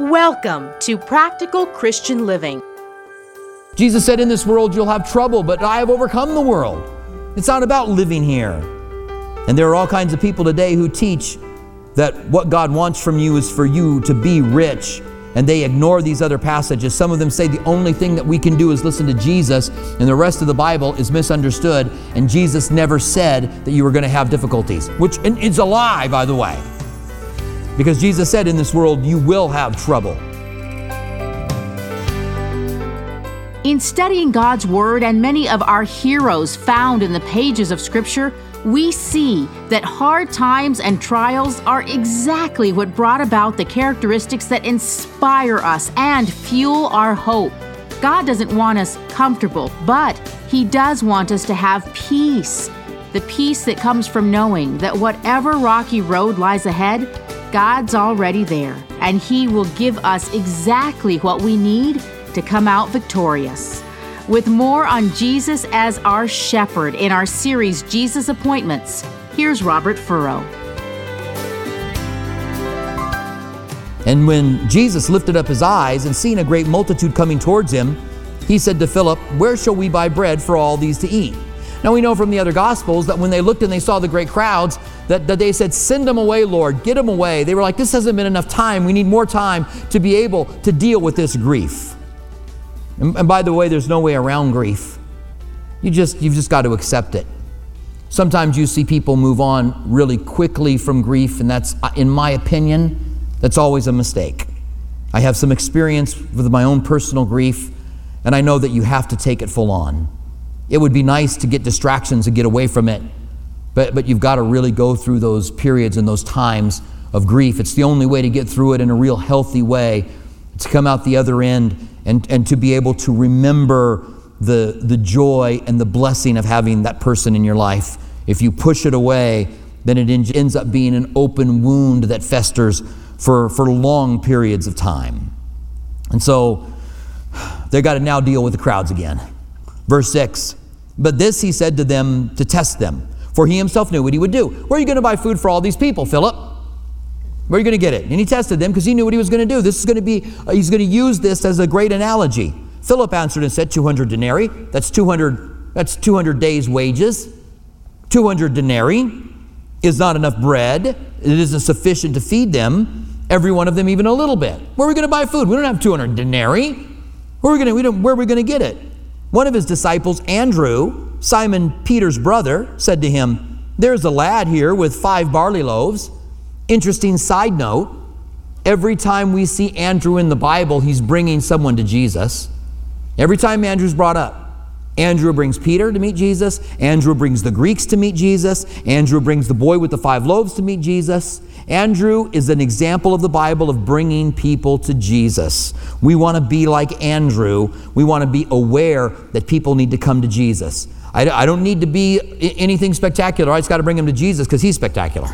Welcome to Practical Christian Living. Jesus said, In this world you'll have trouble, but I have overcome the world. It's not about living here. And there are all kinds of people today who teach that what God wants from you is for you to be rich. And they ignore these other passages. Some of them say the only thing that we can do is listen to Jesus, and the rest of the Bible is misunderstood. And Jesus never said that you were going to have difficulties, which is a lie, by the way. Because Jesus said, In this world you will have trouble. In studying God's Word and many of our heroes found in the pages of Scripture, we see that hard times and trials are exactly what brought about the characteristics that inspire us and fuel our hope. God doesn't want us comfortable, but He does want us to have peace. The peace that comes from knowing that whatever rocky road lies ahead, God's already there, and He will give us exactly what we need to come out victorious. With more on Jesus as our shepherd in our series Jesus Appointments, here's Robert Furrow. And when Jesus lifted up his eyes and seeing a great multitude coming towards him, he said to Philip, Where shall we buy bread for all these to eat? Now we know from the other Gospels that when they looked and they saw the great crowds, that, that they said, Send them away, Lord, get them away. They were like, This hasn't been enough time. We need more time to be able to deal with this grief. And, and by the way, there's no way around grief. You just, you've just got to accept it. Sometimes you see people move on really quickly from grief, and that's, uh, in my opinion, that's always a mistake. I have some experience with my own personal grief, and I know that you have to take it full on. It would be nice to get distractions and get away from it, but, but you've got to really go through those periods and those times of grief. It's the only way to get through it in a real healthy way, to come out the other end and, and to be able to remember the, the joy and the blessing of having that person in your life. If you push it away, then it ends up being an open wound that festers for, for long periods of time. And so they got to now deal with the crowds again. Verse 6 But this he said to them to test them, for he himself knew what he would do. Where are you going to buy food for all these people, Philip? Where are you going to get it? And he tested them because he knew what he was going to do. This is going to be, uh, he's going to use this as a great analogy. Philip answered and said, 200 denarii. That's 200, that's 200 days' wages. 200 denarii is not enough bread. It isn't sufficient to feed them, every one of them even a little bit. Where are we going to buy food? We don't have 200 denarii. Where are we going to, we where are we going to get it? One of his disciples, Andrew, Simon Peter's brother, said to him, There's a lad here with five barley loaves Interesting side note every time we see Andrew in the Bible, he's bringing someone to Jesus. Every time Andrew's brought up, Andrew brings Peter to meet Jesus. Andrew brings the Greeks to meet Jesus. Andrew brings the boy with the five loaves to meet Jesus. Andrew is an example of the Bible of bringing people to Jesus. We want to be like Andrew. We want to be aware that people need to come to Jesus. I, I don't need to be anything spectacular. I just got to bring them to Jesus because he's spectacular.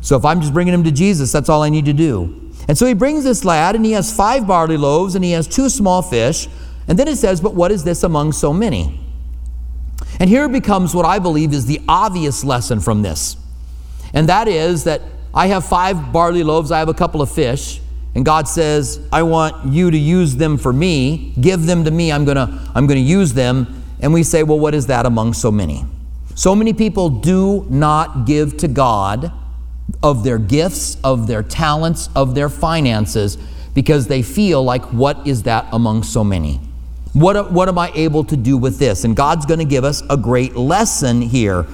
So if I'm just bringing him to Jesus, that's all I need to do. And so he brings this lad, and he has five barley loaves, and he has two small fish. And then it says, But what is this among so many? And here becomes what I believe is the obvious lesson from this. And that is that I have five barley loaves, I have a couple of fish, and God says, I want you to use them for me. Give them to me. I'm going to I'm going to use them. And we say, Well, what is that among so many? So many people do not give to God of their gifts, of their talents, of their finances, because they feel like, what is that among so many? What, what am I able to do with this? And God's going to give us a great lesson here.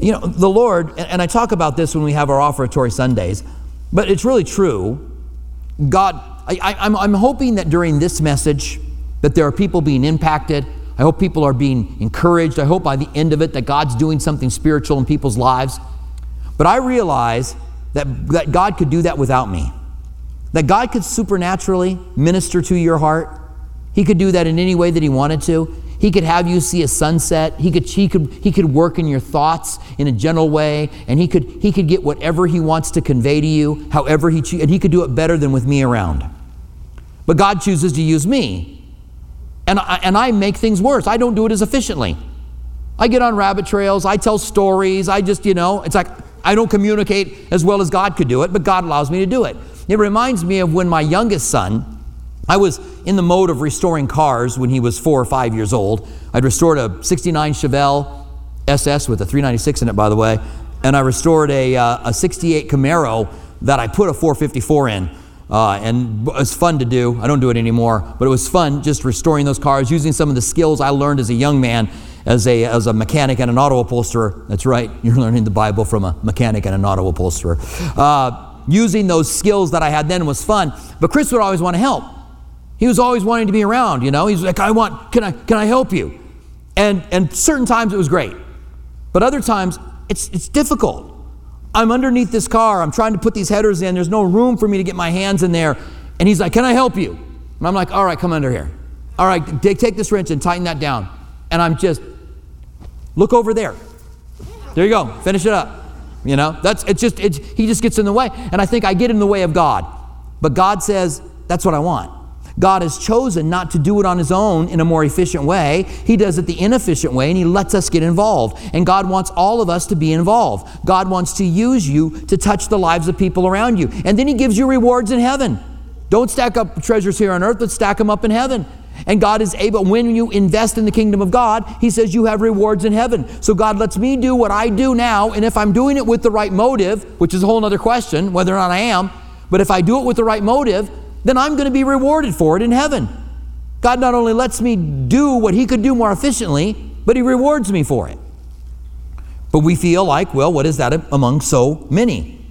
You know, the Lord, and I talk about this when we have our offertory Sundays, but it's really true. God, I, I'm, I'm hoping that during this message that there are people being impacted. I hope people are being encouraged. I hope by the end of it that God's doing something spiritual in people's lives. But I realize that, that God could do that without me. That God could supernaturally minister to your heart. He could do that in any way that He wanted to. He could have you see a sunset. He could, he could, he could work in your thoughts in a gentle way, and he could, he could get whatever he wants to convey to you, however he chooses, and he could do it better than with me around. But God chooses to use me. And I, and I make things worse. I don't do it as efficiently. I get on rabbit trails. I tell stories. I just, you know, it's like I don't communicate as well as God could do it, but God allows me to do it. It reminds me of when my youngest son, I was in the mode of restoring cars when he was four or five years old. I'd restored a 69 Chevelle SS with a 396 in it, by the way, and I restored a, uh, a 68 Camaro that I put a 454 in. Uh, and it was fun to do. I don't do it anymore, but it was fun just restoring those cars, using some of the skills I learned as a young man, as a, as a mechanic and an auto upholsterer. That's right, you're learning the Bible from a mechanic and an auto upholsterer. Uh, using those skills that I had then was fun, but Chris would always want to help. He was always wanting to be around, you know. He's like, I want, can I, can I help you? And, and certain times it was great, but other times it's, it's difficult. I'm underneath this car. I'm trying to put these headers in. There's no room for me to get my hands in there. And he's like, Can I help you? And I'm like, All right, come under here. All right, take, this wrench and tighten that down. And I'm just, look over there. There you go. Finish it up. You know, that's it's just it's, he just gets in the way. And I think I get in the way of God. But God says, That's what I want. God has chosen not to do it on his own in a more efficient way. He does it the inefficient way and he lets us get involved. And God wants all of us to be involved. God wants to use you to touch the lives of people around you. And then he gives you rewards in heaven. Don't stack up treasures here on earth, but stack them up in heaven. And God is able, when you invest in the kingdom of God, He says you have rewards in heaven. So God lets me do what I do now, and if I'm doing it with the right motive, which is a whole other question, whether or not I am, but if I do it with the right motive, then I'm going to be rewarded for it in heaven. God not only lets me do what He could do more efficiently, but He rewards me for it. But we feel like, well, what is that among so many?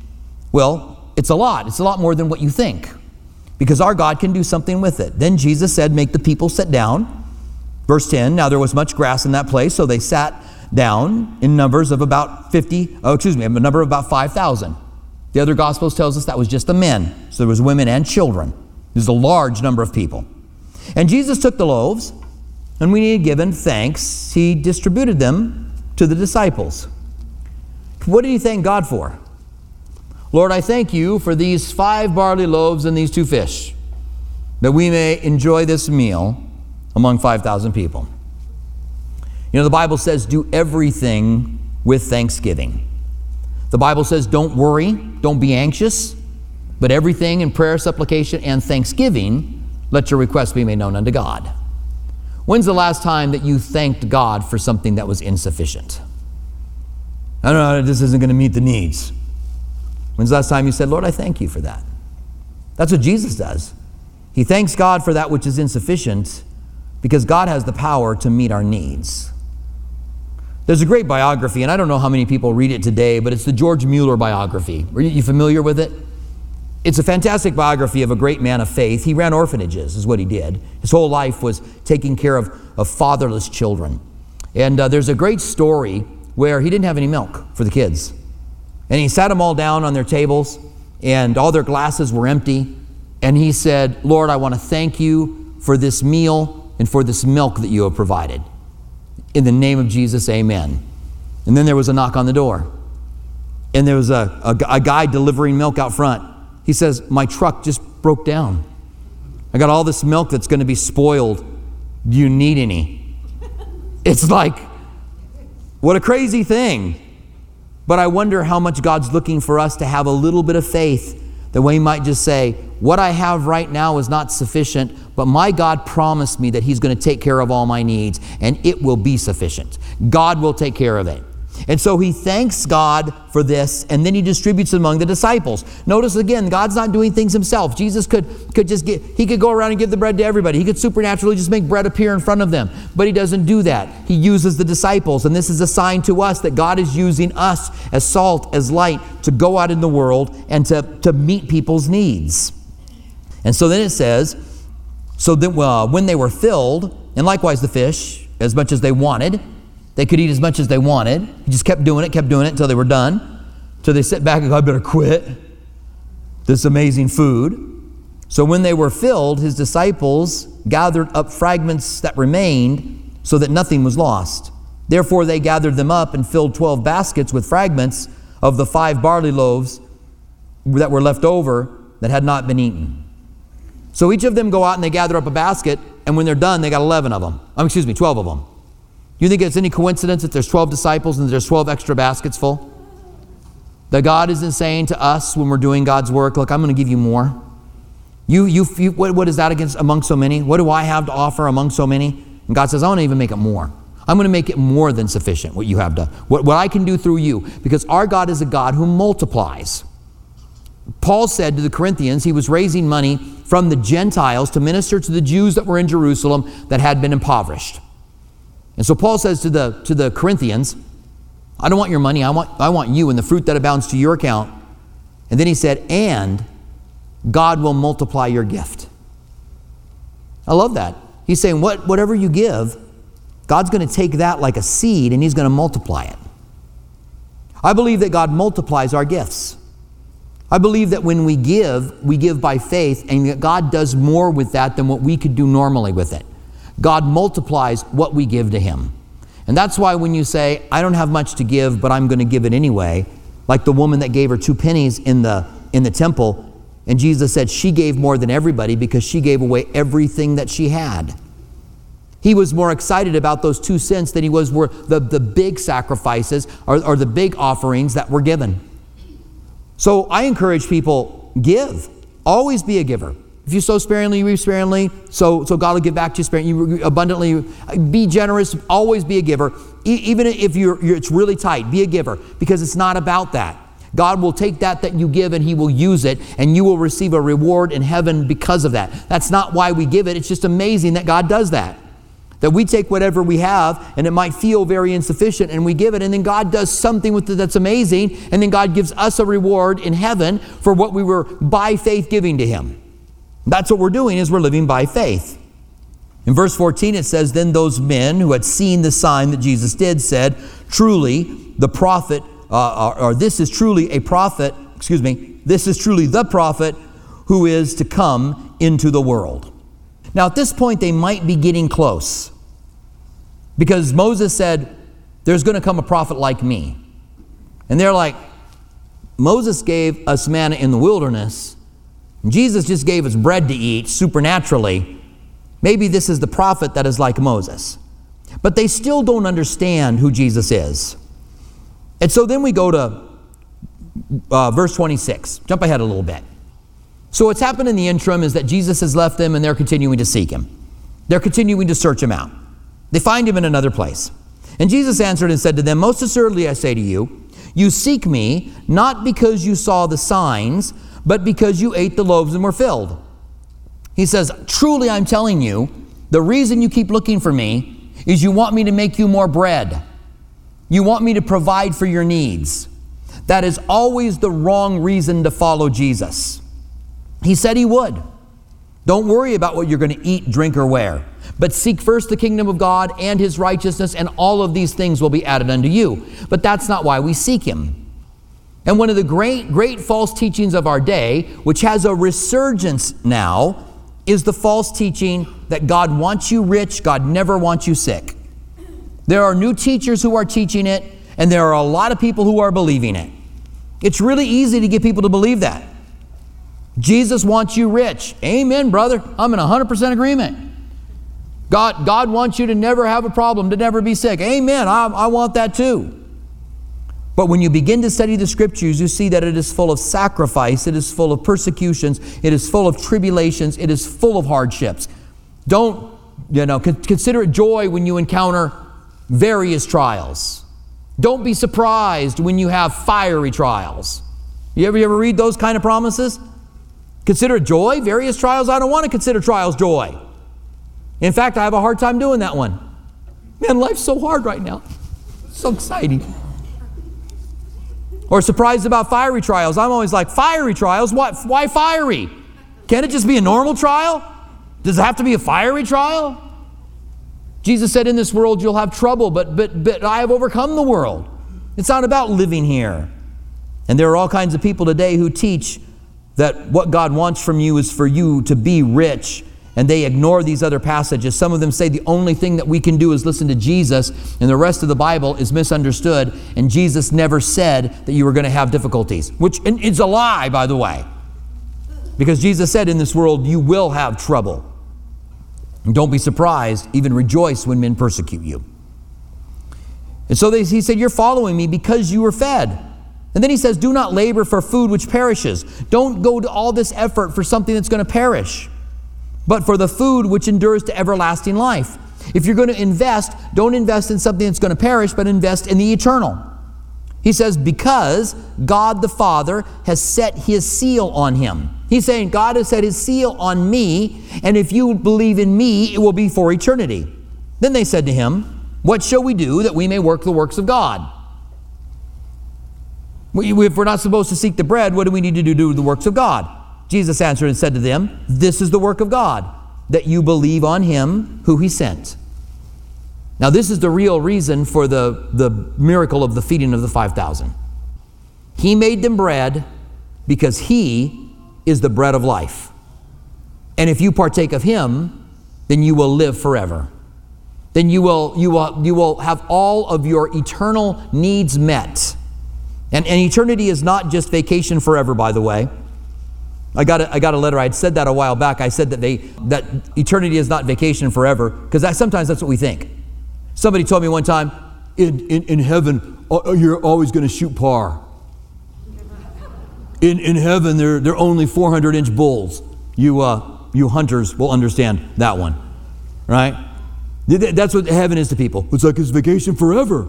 Well, it's a lot. It's a lot more than what you think because our God can do something with it. Then Jesus said, Make the people sit down. Verse 10 Now there was much grass in that place, so they sat down in numbers of about 50, oh, excuse me, a number of about 5,000. The other Gospels tells us that was just the men. So there was women and children. There's a large number of people. And Jesus took the loaves, and when he had given thanks, he distributed them to the disciples. What did he thank God for? Lord, I thank you for these five barley loaves and these two fish, that we may enjoy this meal among 5,000 people. You know, the Bible says, do everything with thanksgiving. The Bible says, don't worry, don't be anxious, but everything in prayer, supplication, and thanksgiving, let your requests be made known unto God. When's the last time that you thanked God for something that was insufficient? I don't know, this isn't going to meet the needs. When's the last time you said, Lord, I thank you for that? That's what Jesus does. He thanks God for that which is insufficient because God has the power to meet our needs. There's a great biography, and I don't know how many people read it today, but it's the George Mueller biography. Are you familiar with it? It's a fantastic biography of a great man of faith. He ran orphanages, is what he did. His whole life was taking care of, of fatherless children. And uh, there's a great story where he didn't have any milk for the kids. And he sat them all down on their tables, and all their glasses were empty. And he said, Lord, I want to thank you for this meal and for this milk that you have provided. In the name of Jesus, amen. And then there was a knock on the door. And there was a, a, a, guy delivering milk out front. He says, My truck just broke down. I got all this milk that's going to be spoiled. Do you need any? It's like, what a crazy thing. But I wonder how much God's looking for us to have a little bit of faith that we might just say, What I have right now is not sufficient, but my God promised me that He's going to take care of all my needs, and it will be sufficient. God will take care of it. And so he thanks God for this, and then he distributes among the disciples. Notice again, God's not doing things himself. Jesus could, could just get, he could go around and give the bread to everybody. He could supernaturally just make bread appear in front of them. But he doesn't do that. He uses the disciples, and this is a sign to us that God is using us as salt, as light, to go out in the world and to, to meet people's needs. And so then it says, so that uh, when they were filled, and likewise the fish, as much as they wanted, they could eat as much as they wanted. He just kept doing it, kept doing it until they were done. So they sit back and go, I better quit this amazing food. So when they were filled, his disciples gathered up fragments that remained so that nothing was lost. Therefore, they gathered them up and filled 12 baskets with fragments of the five barley loaves that were left over that had not been eaten. So each of them go out and they gather up a basket, and when they're done, they got 11 of them. Um, excuse me, 12 of them. You think it's any coincidence that there's 12 disciples and there's 12 extra baskets full? That God isn't saying to us when we're doing God's work, look, I'm going to give you more. You, you, you what, what is that against among so many? What do I have to offer among so many? And God says, I want to even make it more. I'm going to make it more than sufficient, what you have done, what, what I can do through you, because our God is a God who multiplies. Paul said to the Corinthians he was raising money from the Gentiles to minister to the Jews that were in Jerusalem that had been impoverished. And so Paul says to the, to the Corinthians, I don't want your money, I want, I want you and the fruit that abounds to your account. And then he said, and God will multiply your gift. I love that. He's saying, what, whatever you give, God's going to take that like a seed and He's going to multiply it. I believe that God multiplies our gifts. I believe that when we give, we give by faith, and that God does more with that than what we could do normally with it. God multiplies what we give to Him. And that's why when you say, I don't have much to give, but I'm going to give it anyway, like the woman that gave her two pennies in the, in the temple, and Jesus said she gave more than everybody because she gave away everything that she had. He was more excited about those two cents than he was were the, the big sacrifices or, or the big offerings that were given. So I encourage people give. Always be a giver. If you sow sparingly, you reap sparingly. So, so God will give back to you sparingly. Abundantly. Be generous. Always be a giver. E- even if you're, you're, it's really tight, be a giver because it's not about that. God will take that that you give and He will use it, and you will receive a reward in heaven because of that. That's not why we give it. It's just amazing that God does that. That we take whatever we have, and it might feel very insufficient, and we give it, and then God does something with it that's amazing, and then God gives us a reward in heaven for what we were by faith giving to Him. That's what we're doing is we're living by faith. In verse 14 it says, Then those men who had seen the sign that Jesus did said, Truly, the prophet, uh, or, or this is truly a prophet, excuse me, this is truly the prophet who is to come into the world. Now, at this point, they might be getting close because Moses said, There's going to come a prophet like me. And they're like, Moses gave us manna in the wilderness, Jesus just gave us bread to eat supernaturally. Maybe this is the prophet that is like Moses. But they still don't understand who Jesus is. And so then we go to uh, verse 26. Jump ahead a little bit. So, what's happened in the interim is that Jesus has left them and they're continuing to seek him. They're continuing to search him out. They find him in another place. And Jesus answered and said to them, Most assuredly I say to you, you seek me not because you saw the signs, but because you ate the loaves and were filled. He says, Truly I'm telling you, the reason you keep looking for me is you want me to make you more bread. You want me to provide for your needs. That is always the wrong reason to follow Jesus. He said he would. Don't worry about what you're going to eat, drink, or wear, but seek first the kingdom of God and his righteousness, and all of these things will be added unto you. But that's not why we seek him. And one of the great, great false teachings of our day, which has a resurgence now, is the false teaching that God wants you rich, God never wants you sick. There are new teachers who are teaching it, and there are a lot of people who are believing it. It's really easy to get people to believe that. Jesus wants you rich. Amen, brother. I'm in 100% agreement. God, God wants you to never have a problem, to never be sick. Amen. I, I want that too. But when you begin to study the scriptures, you see that it is full of sacrifice, it is full of persecutions, it is full of tribulations, it is full of hardships. Don't, you know, consider it joy when you encounter various trials. Don't be surprised when you have fiery trials. You ever, you ever read those kind of promises? Consider joy, various trials. I don't want to consider trials joy. In fact, I have a hard time doing that one. Man, life's so hard right now. So exciting. Or surprised about fiery trials. I'm always like, fiery trials? What? Why fiery? Can't it just be a normal trial? Does it have to be a fiery trial? Jesus said, In this world you'll have trouble, but, but, but I have overcome the world. It's not about living here. And there are all kinds of people today who teach that what God wants from you is for you to be rich. And they ignore these other passages. Some of them say the only thing that we can do is listen to Jesus, and the rest of the Bible is misunderstood. And Jesus never said that you were going to have difficulties, which is a lie, by the way. Because Jesus said, In this world you will have trouble. And don't be surprised, even rejoice when men persecute you. And so they, he said, You're following me because you were fed. And then he says, Do not labor for food which perishes. Don't go to all this effort for something that's going to perish, but for the food which endures to everlasting life. If you're going to invest, don't invest in something that's going to perish, but invest in the eternal. He says, Because God the Father has set his seal on him. He's saying, God has set his seal on me, and if you believe in me, it will be for eternity. Then they said to him, What shall we do that we may work the works of God? If we're not supposed to seek the bread, what do we need to do to do the works of God? Jesus answered and said to them, This is the work of God, that you believe on him who he sent. Now, this is the real reason for the, the miracle of the feeding of the 5,000. He made them bread because he is the bread of life. And if you partake of him, then you will live forever. Then you will, you will, you will have all of your eternal needs met. And, and eternity is not just vacation forever, by the way. I got, a, I got a letter. I had said that a while back. I said that, they, that eternity is not vacation forever, because that, sometimes that's what we think. Somebody told me one time, in, in, in heaven, you're always going to shoot par. In, in heaven, they're, they're only 400 inch bulls. You, uh, you hunters will understand that one, right? That's what heaven is to people. It's like it's vacation forever.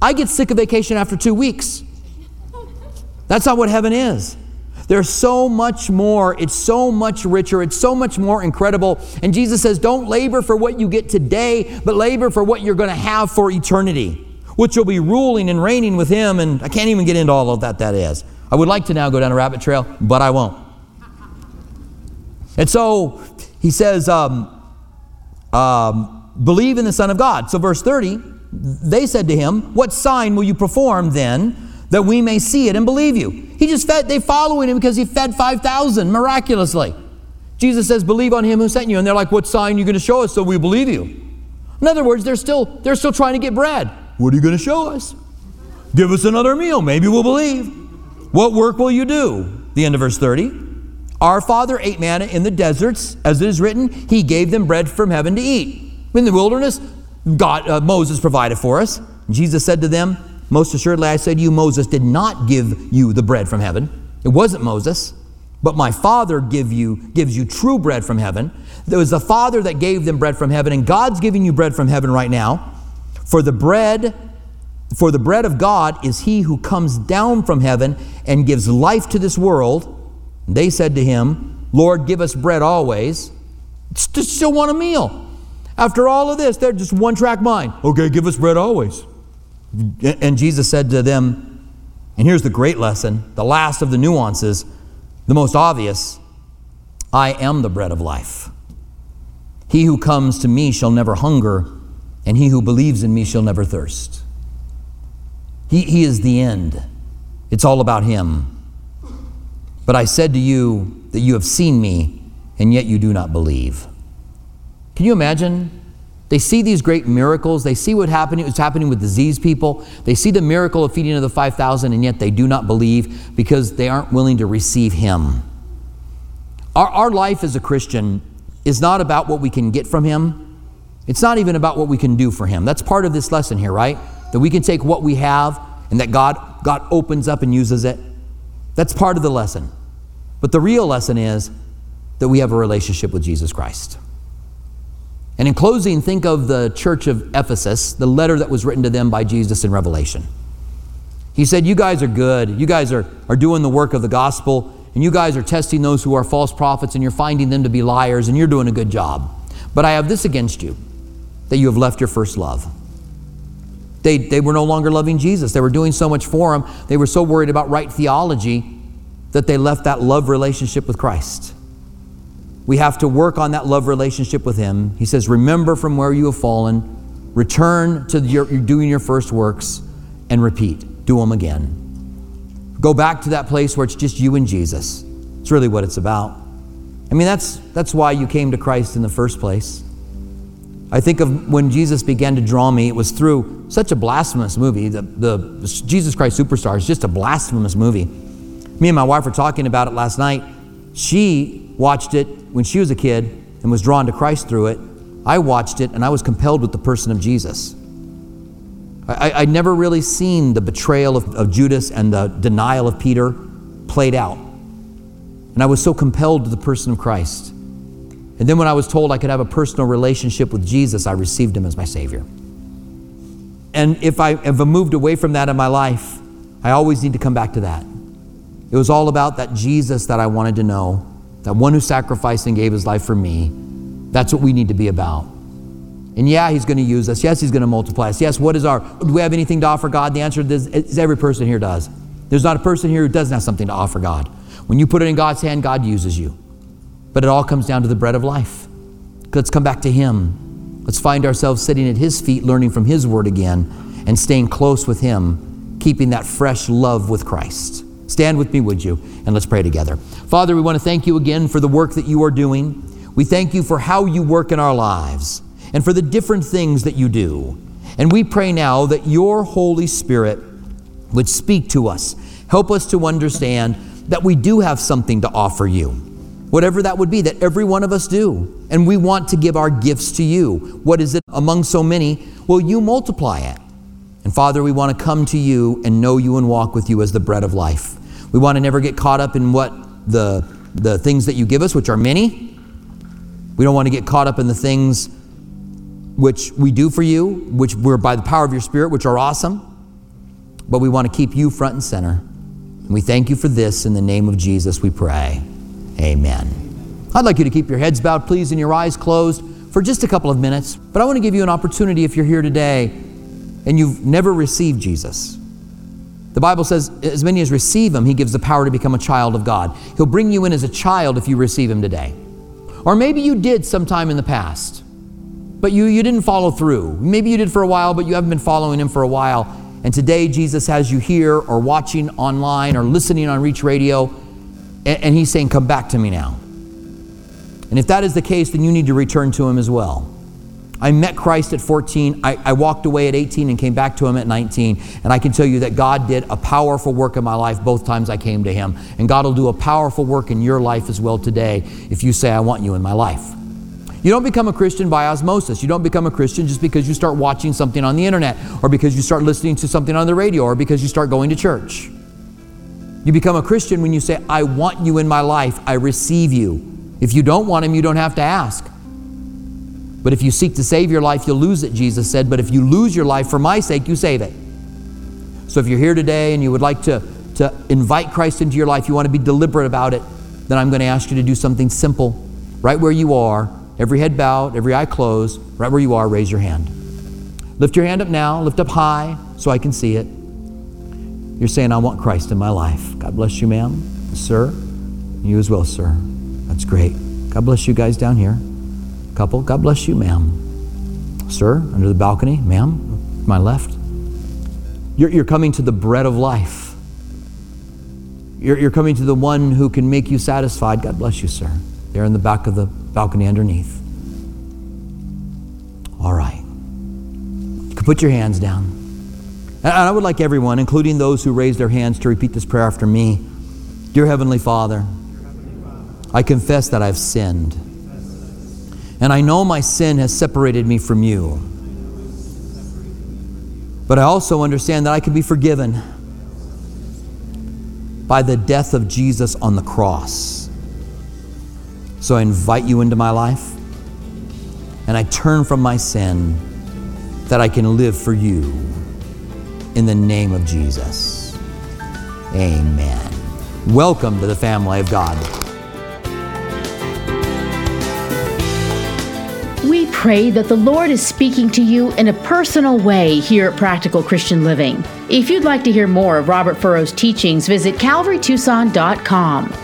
I get sick of vacation after two weeks. That's not what heaven is. There's so much more. It's so much richer. It's so much more incredible. And Jesus says, Don't labor for what you get today, but labor for what you're going to have for eternity, which will be ruling and reigning with Him. And I can't even get into all of that, that is. I would like to now go down a rabbit trail, but I won't. And so he says, um, um, Believe in the Son of God. So, verse 30, they said to him, What sign will you perform then? That we may see it and believe you. He just fed, they following him because he fed 5,000 miraculously. Jesus says, believe on him who sent you. And they're like, what sign are you going to show us so we believe you? In other words, they're still, they're still trying to get bread. What are you going to show us? Give us another meal. Maybe we'll believe. What work will you do? The end of verse 30. Our father ate manna in the deserts, as it is written, he gave them bread from heaven to eat. In the wilderness, God, uh, Moses provided for us. Jesus said to them, most assuredly, I say to you, Moses did not give you the bread from heaven. It wasn't Moses, but my Father give you, gives you true bread from heaven. There was the Father that gave them bread from heaven, and God's giving you bread from heaven right now. For the bread, for the bread of God is he who comes down from heaven and gives life to this world. They said to him, Lord, give us bread always. Still want a meal. After all of this, they're just one track mind. Okay, give us bread always. And Jesus said to them, and here's the great lesson, the last of the nuances, the most obvious I am the bread of life. He who comes to me shall never hunger, and he who believes in me shall never thirst. He, he is the end. It's all about him. But I said to you that you have seen me, and yet you do not believe. Can you imagine they see these great miracles. They see what happening, what's happening with diseased people. They see the miracle of feeding of the 5,000, and yet they do not believe because they aren't willing to receive Him. Our, our life as a Christian is not about what we can get from Him, it's not even about what we can do for Him. That's part of this lesson here, right? That we can take what we have and that God, God opens up and uses it. That's part of the lesson. But the real lesson is that we have a relationship with Jesus Christ. And in closing, think of the church of Ephesus, the letter that was written to them by Jesus in Revelation. He said, You guys are good. You guys are, are doing the work of the gospel, and you guys are testing those who are false prophets, and you're finding them to be liars, and you're doing a good job. But I have this against you that you have left your first love. They, they were no longer loving Jesus. They were doing so much for him. They were so worried about right theology that they left that love relationship with Christ. We have to work on that love relationship with Him. He says, Remember from where you have fallen, return to your, doing your first works, and repeat. Do them again. Go back to that place where it's just you and Jesus. It's really what it's about. I mean, that's, that's why you came to Christ in the first place. I think of when Jesus began to draw me, it was through such a blasphemous movie. The, the Jesus Christ Superstar is just a blasphemous movie. Me and my wife were talking about it last night. She watched it when she was a kid and was drawn to Christ through it. I watched it and I was compelled with the person of Jesus. I, would never really seen the betrayal of, of Judas and the denial of Peter played out. And I was so compelled to the person of Christ. And then when I was told I could have a personal relationship with Jesus, I received him as my Savior. And if I have moved away from that in my life, I always need to come back to that. It was all about that Jesus that I wanted to know, that one who sacrificed and gave his life for me. That's what we need to be about. And yeah, he's going to use us. Yes, he's going to multiply us. Yes, what is our, do we have anything to offer God? The answer is, is every person here does. There's not a person here who doesn't have something to offer God. When you put it in God's hand, God uses you. But it all comes down to the bread of life. Let's come back to him. Let's find ourselves sitting at his feet, learning from his word again, and staying close with him, keeping that fresh love with Christ. Stand with me, would you? And let's pray together. Father, we want to thank you again for the work that you are doing. We thank you for how you work in our lives and for the different things that you do. And we pray now that your Holy Spirit would speak to us, help us to understand that we do have something to offer you, whatever that would be, that every one of us do. And we want to give our gifts to you. What is it among so many? Will you multiply it? And Father, we want to come to you and know you and walk with you as the bread of life. We want to never get caught up in what the, the things that you give us, which are many. We don't want to get caught up in the things which we do for you, which we're by the power of your Spirit, which are awesome. But we want to keep you front and center. And we thank you for this. In the name of Jesus, we pray. Amen. I'd like you to keep your heads bowed, please, and your eyes closed for just a couple of minutes. But I want to give you an opportunity if you're here today and you've never received Jesus. The Bible says, as many as receive him, he gives the power to become a child of God. He'll bring you in as a child if you receive him today. Or maybe you did sometime in the past but you, you didn't follow through. Maybe you did for a while, but you haven't been following Him for a while. And today, Jesus has you here or watching online or listening on Reach Radio, and, and He's saying, Come back to me now. And if that is the case, then you need to return to Him as well. I met Christ at 14. I, I, walked away at 18 and came back to Him at 19. And I can tell you that God did a powerful work in my life both times I came to Him. And God will do a powerful work in your life as well today if you say, I want you in my life. You don't become a Christian by osmosis. You don't become a Christian just because you start watching something on the internet or because you start listening to something on the radio or because you start going to church. You become a Christian when you say, I want you in my life, I receive you. If you don't want him, you don't have to ask. But if you seek to save your life, you'll lose it, Jesus said. But if you lose your life for my sake, you save it. So if you're here today and you would like to, to invite Christ into your life, you want to be deliberate about it, then I'm going to ask you to do something simple right where you are Every head bowed, every eye closed, right where you are, raise your hand. Lift your hand up now, lift up high so I can see it. You're saying, I want Christ in my life. God bless you, ma'am, sir. You as well, sir. That's great. God bless you guys down here. Couple, God bless you, ma'am. Sir, under the balcony, ma'am, my left. You're, you're coming to the bread of life. You're, you're coming to the one who can make you satisfied. God bless you, sir. There in the back of the balcony underneath. All right. You can put your hands down. And I would like everyone, including those who raised their hands, to repeat this prayer after me. Dear Heavenly Father, I confess that I've sinned. And I know my sin has separated me from you. But I also understand that I can be forgiven by the death of Jesus on the cross. So I invite you into my life and I turn from my sin that I can live for you in the name of Jesus. Amen. Welcome to the family of God. Pray that the Lord is speaking to you in a personal way here at Practical Christian Living. If you'd like to hear more of Robert Furrow's teachings, visit calvarytucson.com.